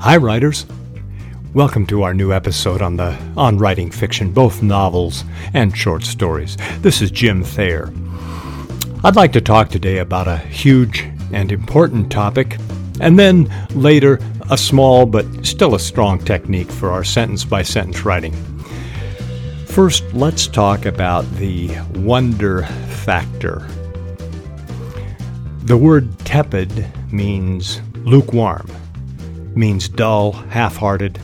Hi, writers. Welcome to our new episode on the on writing fiction, both novels and short stories. This is Jim Thayer. I'd like to talk today about a huge and important topic, and then later a small but still a strong technique for our sentence by sentence writing. First, let's talk about the wonder factor. The word tepid means lukewarm means dull, half hearted,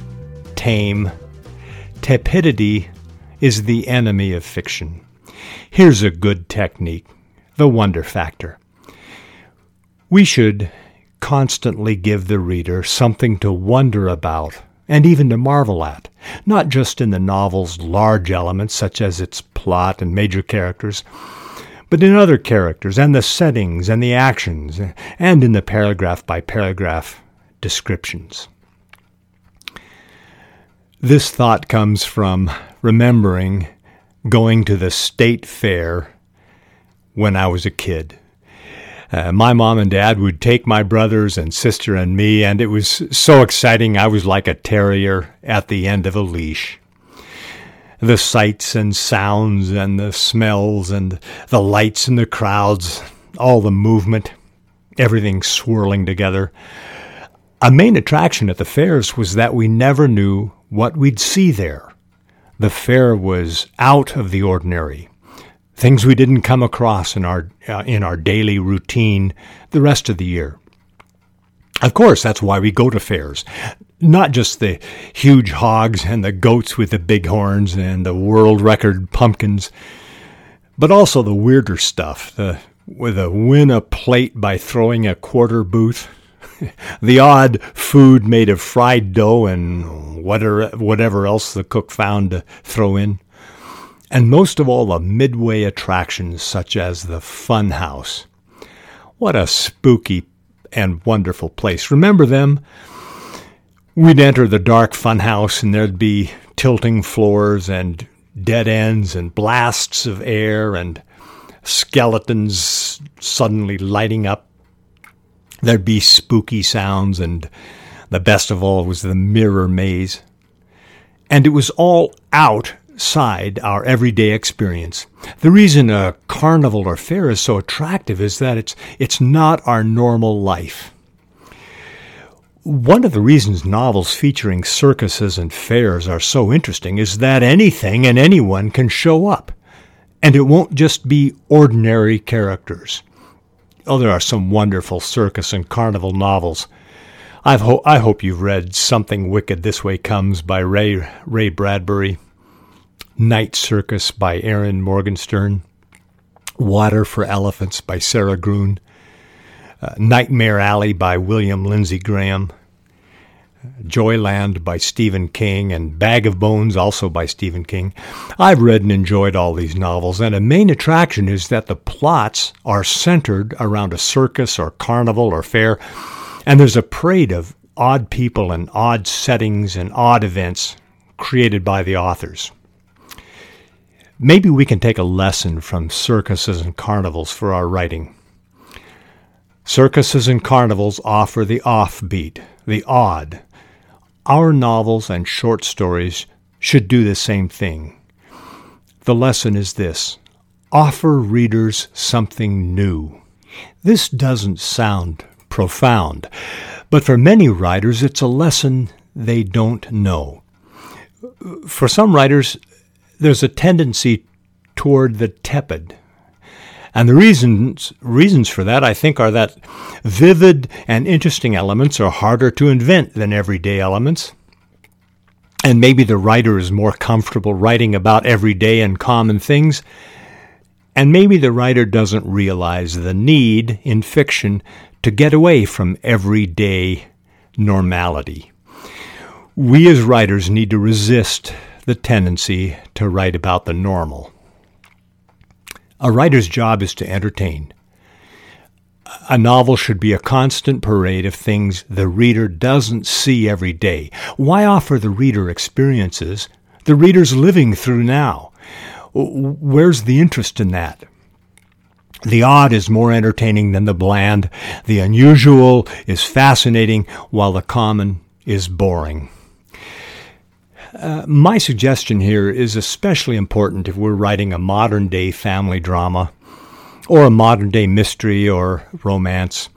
tame. Tepidity is the enemy of fiction. Here's a good technique the wonder factor. We should constantly give the reader something to wonder about and even to marvel at, not just in the novel's large elements such as its plot and major characters, but in other characters and the settings and the actions, and in the paragraph by paragraph descriptions. This thought comes from remembering going to the state fair when I was a kid. Uh, my mom and dad would take my brothers and sister and me, and it was so exciting. I was like a terrier at the end of a leash. The sights and sounds and the smells and the lights and the crowds, all the movement, everything swirling together. A main attraction at the fairs was that we never knew what we'd see there. The fair was out of the ordinary, things we didn't come across in our uh, in our daily routine the rest of the year. Of course, that's why we go to fairs. Not just the huge hogs and the goats with the big horns and the world record pumpkins, but also the weirder stuff, the with a win a plate by throwing a quarter booth the odd food made of fried dough and whatever, whatever else the cook found to throw in. And most of all, the midway attractions such as the Fun House. What a spooky and wonderful place. Remember them? We'd enter the dark fun house and there'd be tilting floors and dead ends and blasts of air and skeletons suddenly lighting up There'd be spooky sounds, and the best of all was the mirror maze. And it was all outside our everyday experience. The reason a carnival or fair is so attractive is that it's, it's not our normal life. One of the reasons novels featuring circuses and fairs are so interesting is that anything and anyone can show up. And it won't just be ordinary characters. Oh, there are some wonderful circus and carnival novels. I've ho- I hope you've read Something Wicked This Way Comes by Ray, Ray Bradbury, Night Circus by Erin Morgenstern, Water for Elephants by Sara Gruen, uh, Nightmare Alley by William Lindsay Gresham, Joyland by Stephen King, and Bag of Bones, also by Stephen King. I've read and enjoyed all these novels, and a main attraction is that the plots are centered around a circus or carnival or fair, and there's a parade of odd people and odd settings and odd events created by the authors. Maybe we can take a lesson from circuses and carnivals for our writing. Circuses and carnivals offer the offbeat, the odd, our novels and short stories should do the same thing. The lesson is this offer readers something new. This doesn't sound profound, but for many writers, it's a lesson they don't know. For some writers, there's a tendency toward the tepid, and the reasons reasons for that, I think, are that vivid and interesting elements are harder to invent than everyday elements. And maybe the writer is more comfortable writing about everyday and common things. And maybe the writer doesn't realize the need in fiction to get away from everyday normality. We as writers need to resist the tendency to write about the normal. A writer's job is to entertain. A novel should be a constant parade of things the reader doesn't see every day. Why offer the reader experiences the reader's living through now? Where's the interest in that? The odd is more entertaining than the bland. The unusual is fascinating, while the common is boring. Uh, my suggestion here is especially important if we're writing a modern day family drama or a modern day mystery or romance,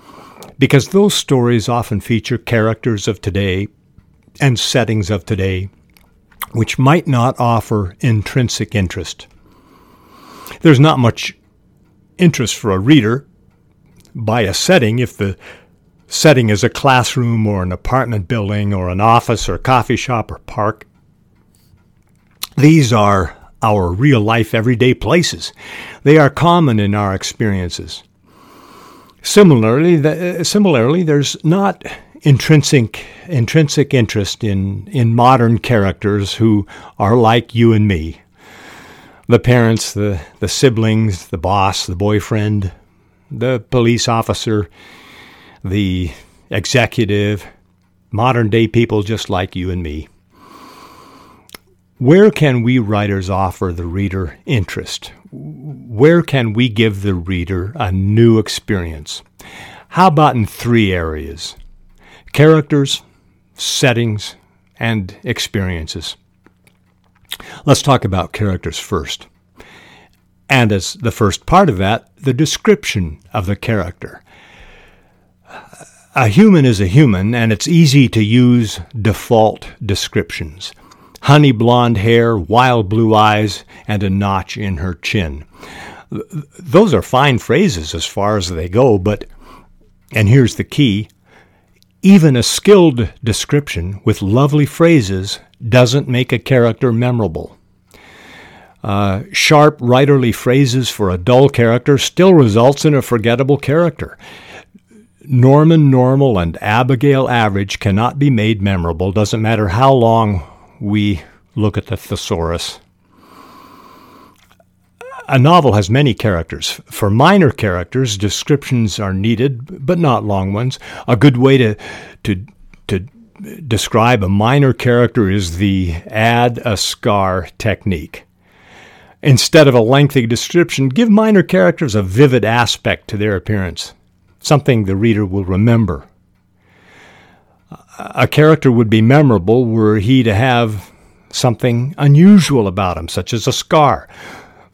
because those stories often feature characters of today and settings of today which might not offer intrinsic interest. There's not much interest for a reader by a setting if the setting is a classroom or an apartment building or an office or coffee shop or park. These are our real life everyday places. They are common in our experiences. Similarly, the, uh, similarly, there's not intrinsic intrinsic interest in in modern characters who are like you and me. The parents, the the siblings, the boss, the boyfriend, the police officer, the executive, modern day people just like you and me. Where can we writers offer the reader interest? Where can we give the reader a new experience? How about in three areas? Characters, settings, and experiences. Let's talk about characters first. And as the first part of that, the description of the character. A human is a human, and it's easy to use default descriptions honey blonde hair, wild blue eyes, and a notch in her chin. Those are fine phrases as far as they go, but, and here's the key even a skilled description with lovely phrases doesn't make a character memorable. Uh, sharp, writerly phrases for a dull character still results in a forgettable character. Norman Normal and Abigail Average cannot be made memorable, doesn't matter how long we look at the thesaurus. A novel has many characters. For minor characters, descriptions are needed, but not long ones. A good way to, to, to describe a minor character is the add a scar technique. Instead of a lengthy description, give minor characters a vivid aspect to their appearance, something the reader will remember a character would be memorable were he to have something unusual about him, such as a scar.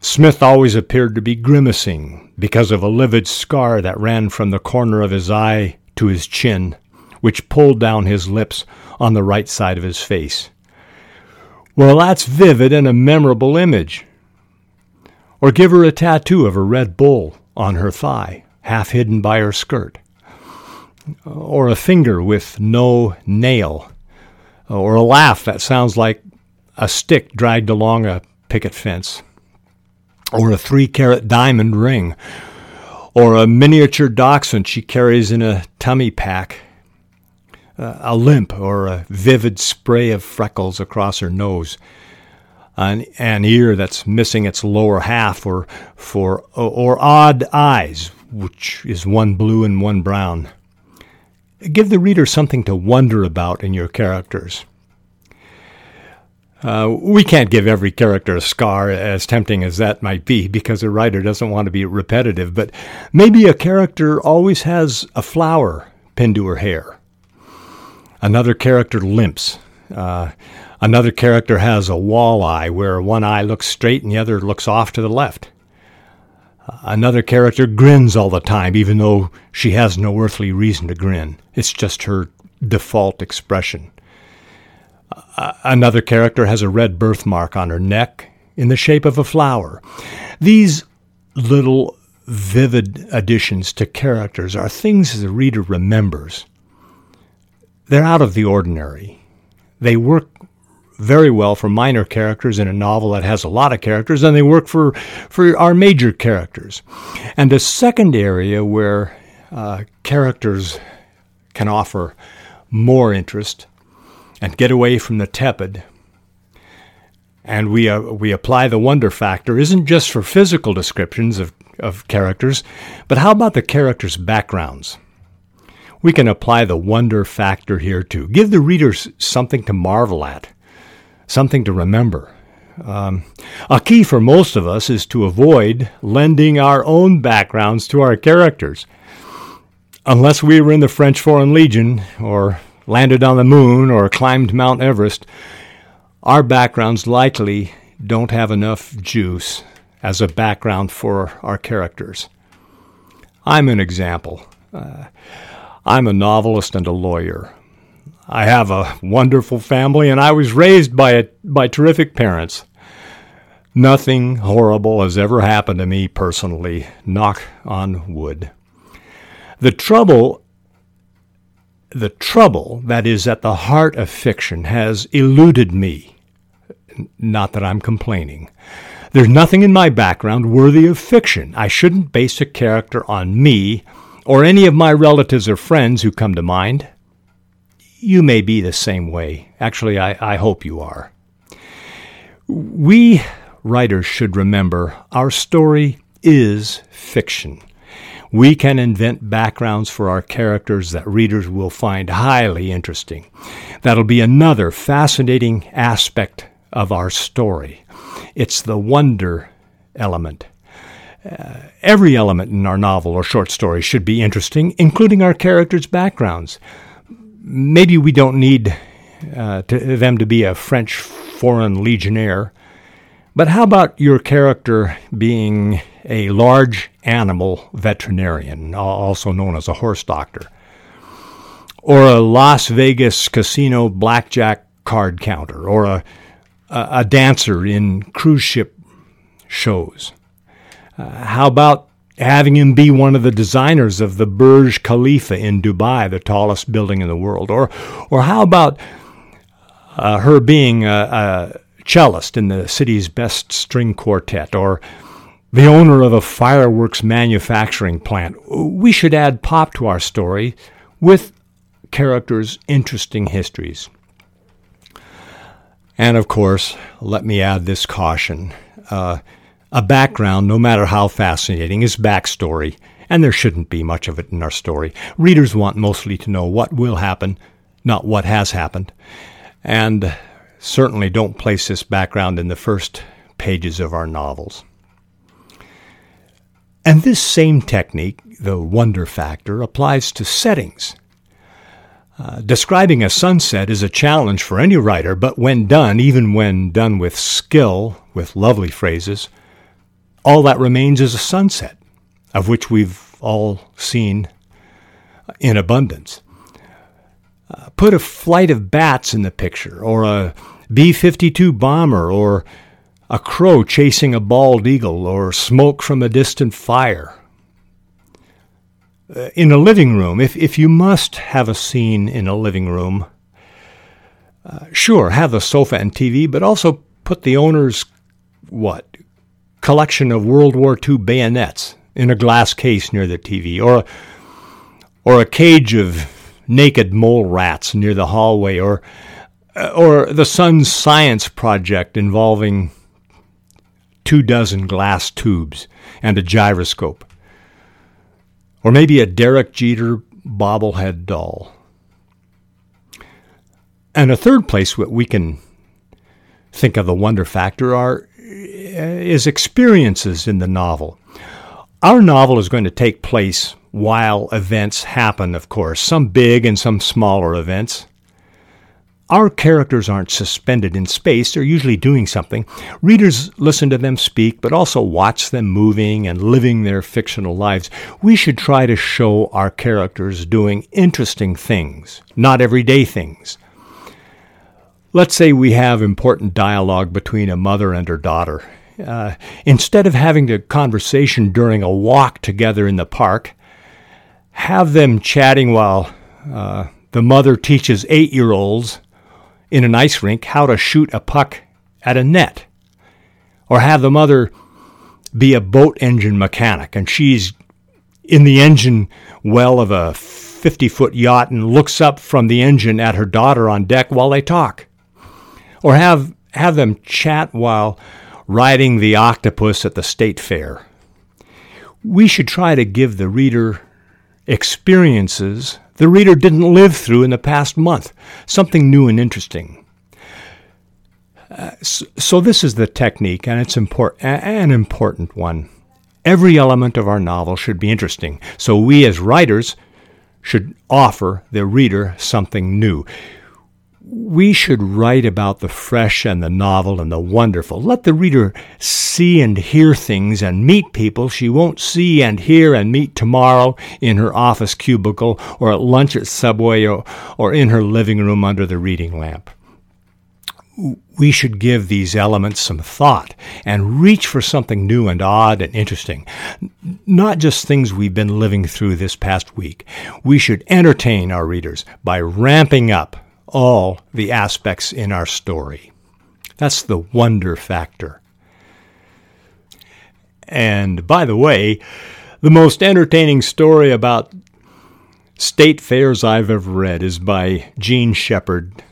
Smith always appeared to be grimacing because of a livid scar that ran from the corner of his eye to his chin, which pulled down his lips on the right side of his face. Well, that's vivid and a memorable image. Or give her a tattoo of a red bull on her thigh, half hidden by her skirt or a finger with no nail, or a laugh that sounds like a stick dragged along a picket fence, or a three carat diamond ring, or a miniature dachshund she carries in a tummy pack, uh, a limp, or a vivid spray of freckles across her nose. An, an ear that's missing its lower half, or for or odd eyes, which is one blue and one brown. Give the reader something to wonder about in your characters. Uh, we can't give every character a scar, as tempting as that might be, because a writer doesn't want to be repetitive, but maybe a character always has a flower pinned to her hair. Another character limps. Uh, another character has a walleye where one eye looks straight and the other looks off to the left. Another character grins all the time, even though she has no earthly reason to grin. It's just her default expression. another character has a red birthmark on her neck in the shape of a flower. These little vivid additions to characters are things the reader remembers. They're out of the ordinary. They work very well for minor characters in a novel that has a lot of characters, and they work for, for our major characters. And the second area where uh, characters can offer more interest and get away from the tepid, and we, uh, we apply the wonder factor, isn't just for physical descriptions of, of characters, but how about the characters' backgrounds? We can apply the wonder factor here too. Give the readers something to marvel at something to remember. Um, a key for most of us is to avoid lending our own backgrounds to our characters. Unless we were in the French Foreign Legion or landed on the moon or climbed Mount Everest, our backgrounds likely don't have enough juice as a background for our characters. I'm an example. Uh, I'm a novelist and a lawyer. I have a wonderful family, and I was raised by, a, by terrific parents. Nothing horrible has ever happened to me personally, knock on wood. The trouble the trouble that is at the heart of fiction has eluded me. Not that I'm complaining. There's nothing in my background worthy of fiction. I shouldn't base a character on me or any of my relatives or friends who come to mind. You may be the same way. Actually, I, I hope you are. We writers should remember our story is fiction. We can invent backgrounds for our characters that readers will find highly interesting. That'll be another fascinating aspect of our story. It's the wonder element. Uh, every element in our novel or short story should be interesting, including our characters' backgrounds. Maybe we don't need uh, to, them to be a French foreign legionnaire, but how about your character being a large animal veterinarian, also known as a horse doctor, or a Las Vegas casino blackjack card counter, or a, a, dancer in cruise ship shows. Uh, how about having him be one of the designers of the Burj Khalifa in Dubai, the tallest building in the world? Or, or how about uh, her being a, a cellist in the city's best string quartet? Or the owner of a fireworks manufacturing plant. We should add pop to our story with characters' interesting histories. And of course, let me add this caution. Uh, a background, no matter how fascinating, is backstory, and there shouldn't be much of it in our story. Readers want mostly to know what will happen, not what has happened. And certainly don't place this background in the first pages of our novels. And this same technique, the wonder factor, applies to settings. Uh, describing a sunset is a challenge for any writer, but when done, even when done with skill, with lovely phrases, all that remains is a sunset, of which we've all seen in abundance. Uh, put a flight of bats in the picture, or a B 52 bomber, or a crow chasing a bald eagle, or smoke from a distant fire. Uh, in a living room, if, if you must have a scene in a living room, uh, sure, have the sofa and TV, but also put the owner's, what, collection of World War II bayonets in a glass case near the TV, or a, or a cage of naked mole rats near the hallway, or, uh, or the son's science project involving two dozen glass tubes, and a gyroscope. Or maybe a Derek Jeter bobblehead doll. And a third place where we can think of the wonder factor are is experiences in the novel. Our novel is going to take place while events happen, of course, some big and some smaller events. Our characters aren't suspended in space, they're usually doing something. Readers listen to them speak, but also watch them moving and living their fictional lives. We should try to show our characters doing interesting things, not everyday things. Let's say we have important dialogue between a mother and her daughter. Uh, instead of having a conversation during a walk together in the park, have them chatting while uh, the mother teaches eight year olds in an ice rink how to shoot a puck at a net, or have the mother be a boat engine mechanic and she's in the engine well of a 50 foot yacht and looks up from the engine at her daughter on deck while they talk. Or have, have them chat while riding the octopus at the state fair. We should try to give the reader experiences the reader didn't live through in the past month, something new and interesting. Uh, so, so, this is the technique, and it's import- an important one. Every element of our novel should be interesting, so we as writers should offer the reader something new. We should write about the fresh and the novel and the wonderful. Let the reader see and hear things and meet people she won't see and hear and meet tomorrow in her office cubicle or at lunch at Subway or, or in her living room under the reading lamp we should give these elements some thought and reach for something new and odd and interesting. Not just things we've been living through this past week. We should entertain our readers by ramping up all the aspects in our story. That's the wonder factor. And by the way, the most entertaining story about state fairs I've ever read is by Jean Shepherd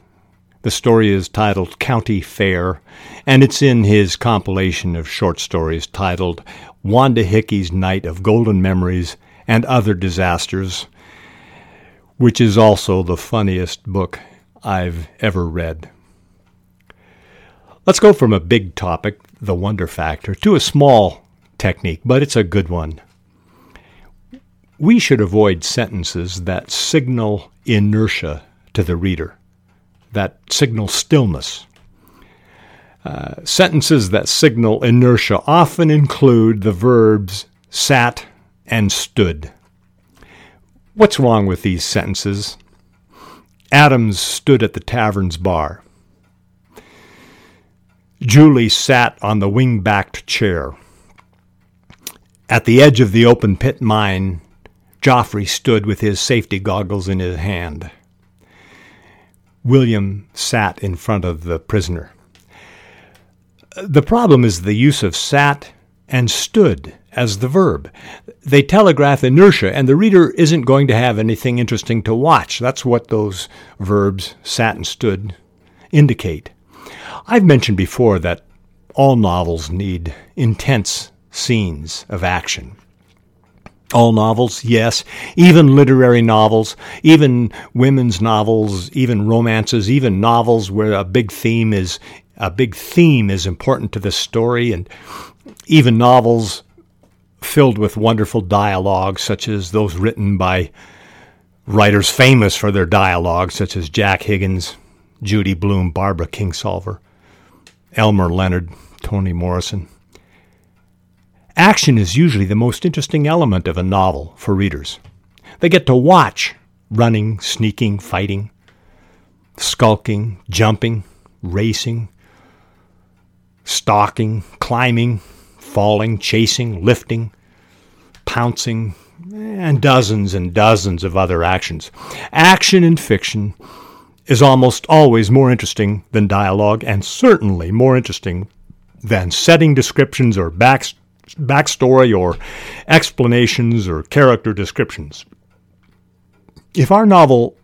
the story is titled County Fair, and it's in his compilation of short stories titled Wanda Hickey's Night of Golden Memories and Other Disasters, which is also the funniest book I've ever read. Let's go from a big topic, the wonder factor, to a small technique, but it's a good one. We should avoid sentences that signal inertia to the reader that signal stillness. Uh, sentences that signal inertia often include the verbs sat and stood. What's wrong with these sentences? Adams stood at the tavern's bar. Julie sat on the wing backed chair. At the edge of the open pit mine, Joffrey stood with his safety goggles in his hand. William sat in front of the prisoner. The problem is the use of sat and stood as the verb. They telegraph inertia, and the reader isn't going to have anything interesting to watch. That's what those verbs, sat and stood, indicate. I've mentioned before that all novels need intense scenes of action. All novels, yes. Even literary novels, even women's novels, even romances, even novels where a big theme is a big theme is important to the story, and even novels filled with wonderful dialogue, such as those written by writers famous for their dialogue, such as Jack Higgins, Judy Blume, Barbara Kingsolver, Elmore Leonard, Toni Morrison. Action is usually the most interesting element of a novel for readers. They get to watch running, sneaking, fighting, skulking, jumping, racing, stalking, climbing, falling, chasing, lifting, pouncing, and dozens and dozens of other actions. Action in fiction is almost always more interesting than dialogue, and certainly more interesting than setting descriptions or back backstory or explanations or character descriptions. If our novel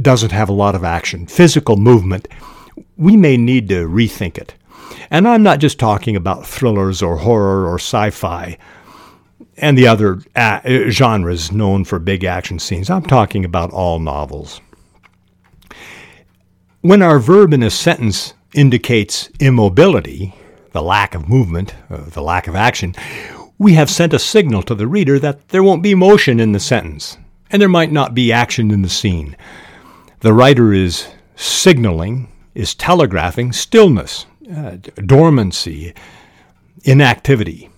doesn't have a lot of action, physical movement, we may need to rethink it. And I'm not just talking about thrillers or horror or sci fi and the other a- genres known for big action scenes. I'm talking about all novels. When our verb in a sentence indicates immobility, the lack of movement, uh, the lack of action, we have sent a signal to the reader that there won't be motion in the sentence, and there might not be action in the scene. The writer is signaling, is telegraphing stillness, uh, dormancy, inactivity.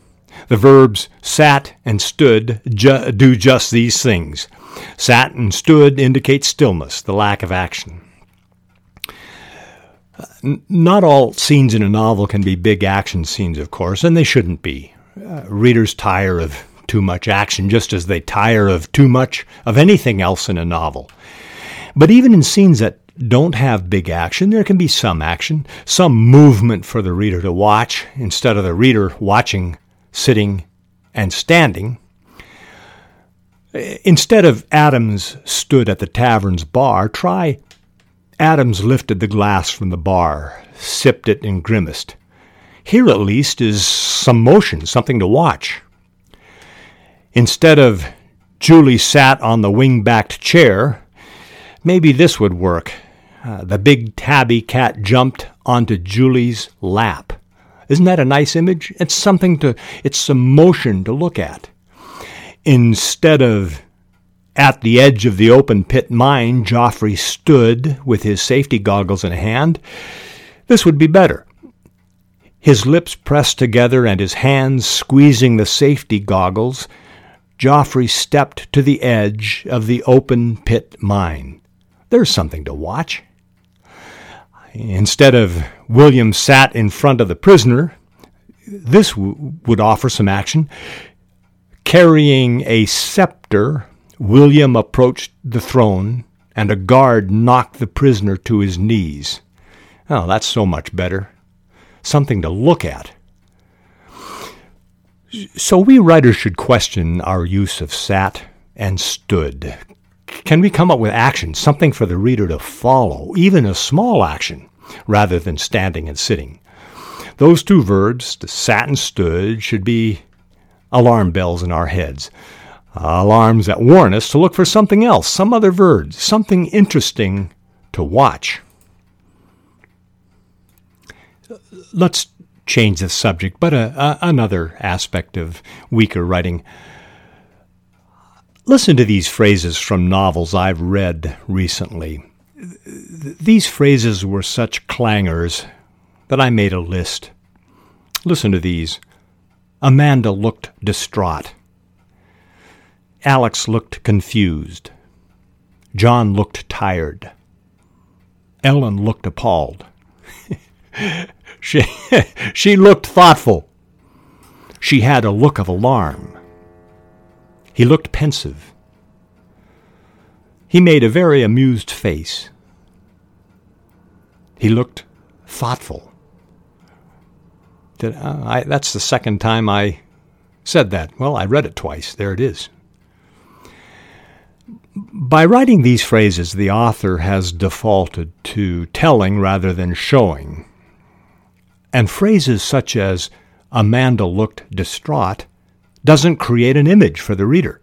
The verbs sat and stood ju- do just these things. Sat and stood indicate stillness, the lack of action not all scenes in a novel can be big action scenes, of course, and they shouldn't be. Uh, readers tire of too much action just as they tire of too much of anything else in a novel. But even in scenes that don't have big action, there can be some action, some movement for the reader to watch instead of the reader watching, sitting, and standing. Instead of Adams stood at the tavern's bar, try Adams lifted the glass from the bar, sipped it, and grimaced. Here, at least, is some motion, something to watch. Instead of Julie sat on the wing backed chair, maybe this would work. Uh, the big tabby cat jumped onto Julie's lap. Isn't that a nice image? It's something to, it's some motion to look at. Instead of At the edge of the open pit mine, Joffrey stood with his safety goggles in hand. This would be better. His lips pressed together and his hands squeezing the safety goggles, Joffrey stepped to the edge of the open pit mine. There's something to watch. Instead of William sat in front of the prisoner, this w- would offer some action. Carrying a scepter, William approached the throne, and a guard knocked the prisoner to his knees. Oh, that's so much better. Something to look at. So we writers should question our use of sat and stood. Can we come up with action, something for the reader to follow, even a small action, rather than standing and sitting? Those two verbs, the sat and stood, should be alarm bells in our heads. Alarms that warn us to look for something else, some other verb, something interesting to watch. Let's change the subject, but a, a, another aspect of weaker writing. Listen to these phrases from novels I've read recently. These phrases were such clangers that I made a list. Listen to these. Amanda looked distraught. Alex looked confused. John looked tired. Ellen looked appalled. she, she looked thoughtful. She had a look of alarm. He looked pensive. He made a very amused face. He looked thoughtful. Did, I, that's the second time I said that. Well, I read it twice. There it is. By writing these phrases, the author has defaulted to telling rather than showing. And phrases such as Amanda looked distraught doesn't create an image for the reader.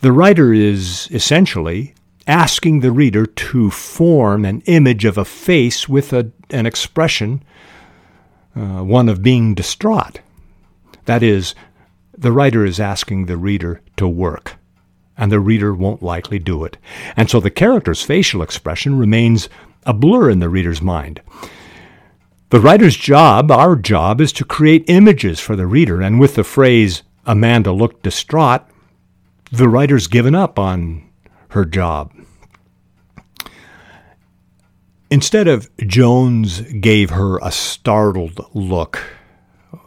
The writer is essentially asking the reader to form an image of a face with a, an expression uh, one of being distraught. That is, the writer is asking the reader to work, and the reader won't likely do it. And so the character's facial expression remains a blur in the reader's mind. The writer's job, our job, is to create images for the reader, and with the phrase, Amanda looked distraught, the writer's given up on her job. Instead of Jones gave her a startled look.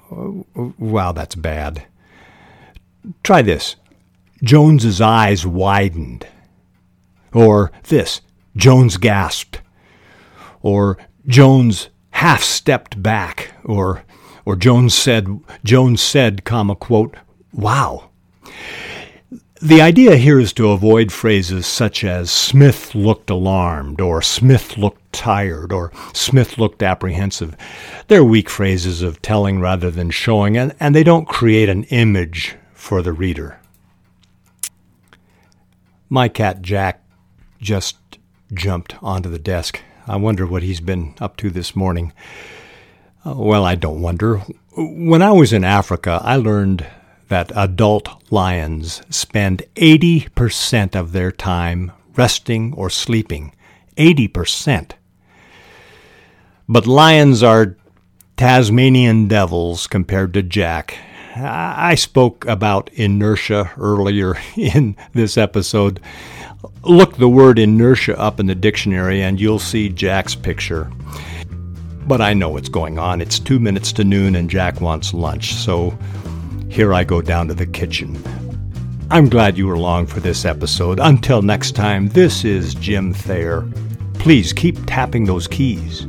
Wow, that's bad. Try this. Jones's eyes widened. Or this. Jones gasped. Or Jones half stepped back. Or or Jones said Jones said, comma quote, wow. The idea here is to avoid phrases such as Smith looked alarmed, or Smith looked tired, or Smith looked apprehensive. They're weak phrases of telling rather than showing, and, and they don't create an image for the reader. My cat Jack just jumped onto the desk. I wonder what he's been up to this morning. Uh, well, I don't wonder. When I was in Africa, I learned that adult lions spend 80% of their time resting or sleeping. 80%. But lions are Tasmanian devils compared to Jack. I spoke about inertia earlier in this episode. Look the word inertia up in the dictionary and you'll see Jack's picture. But I know what's going on. It's two minutes to noon and Jack wants lunch, so here I go down to the kitchen. I'm glad you were along for this episode. Until next time, this is Jim Thayer. Please keep tapping those keys.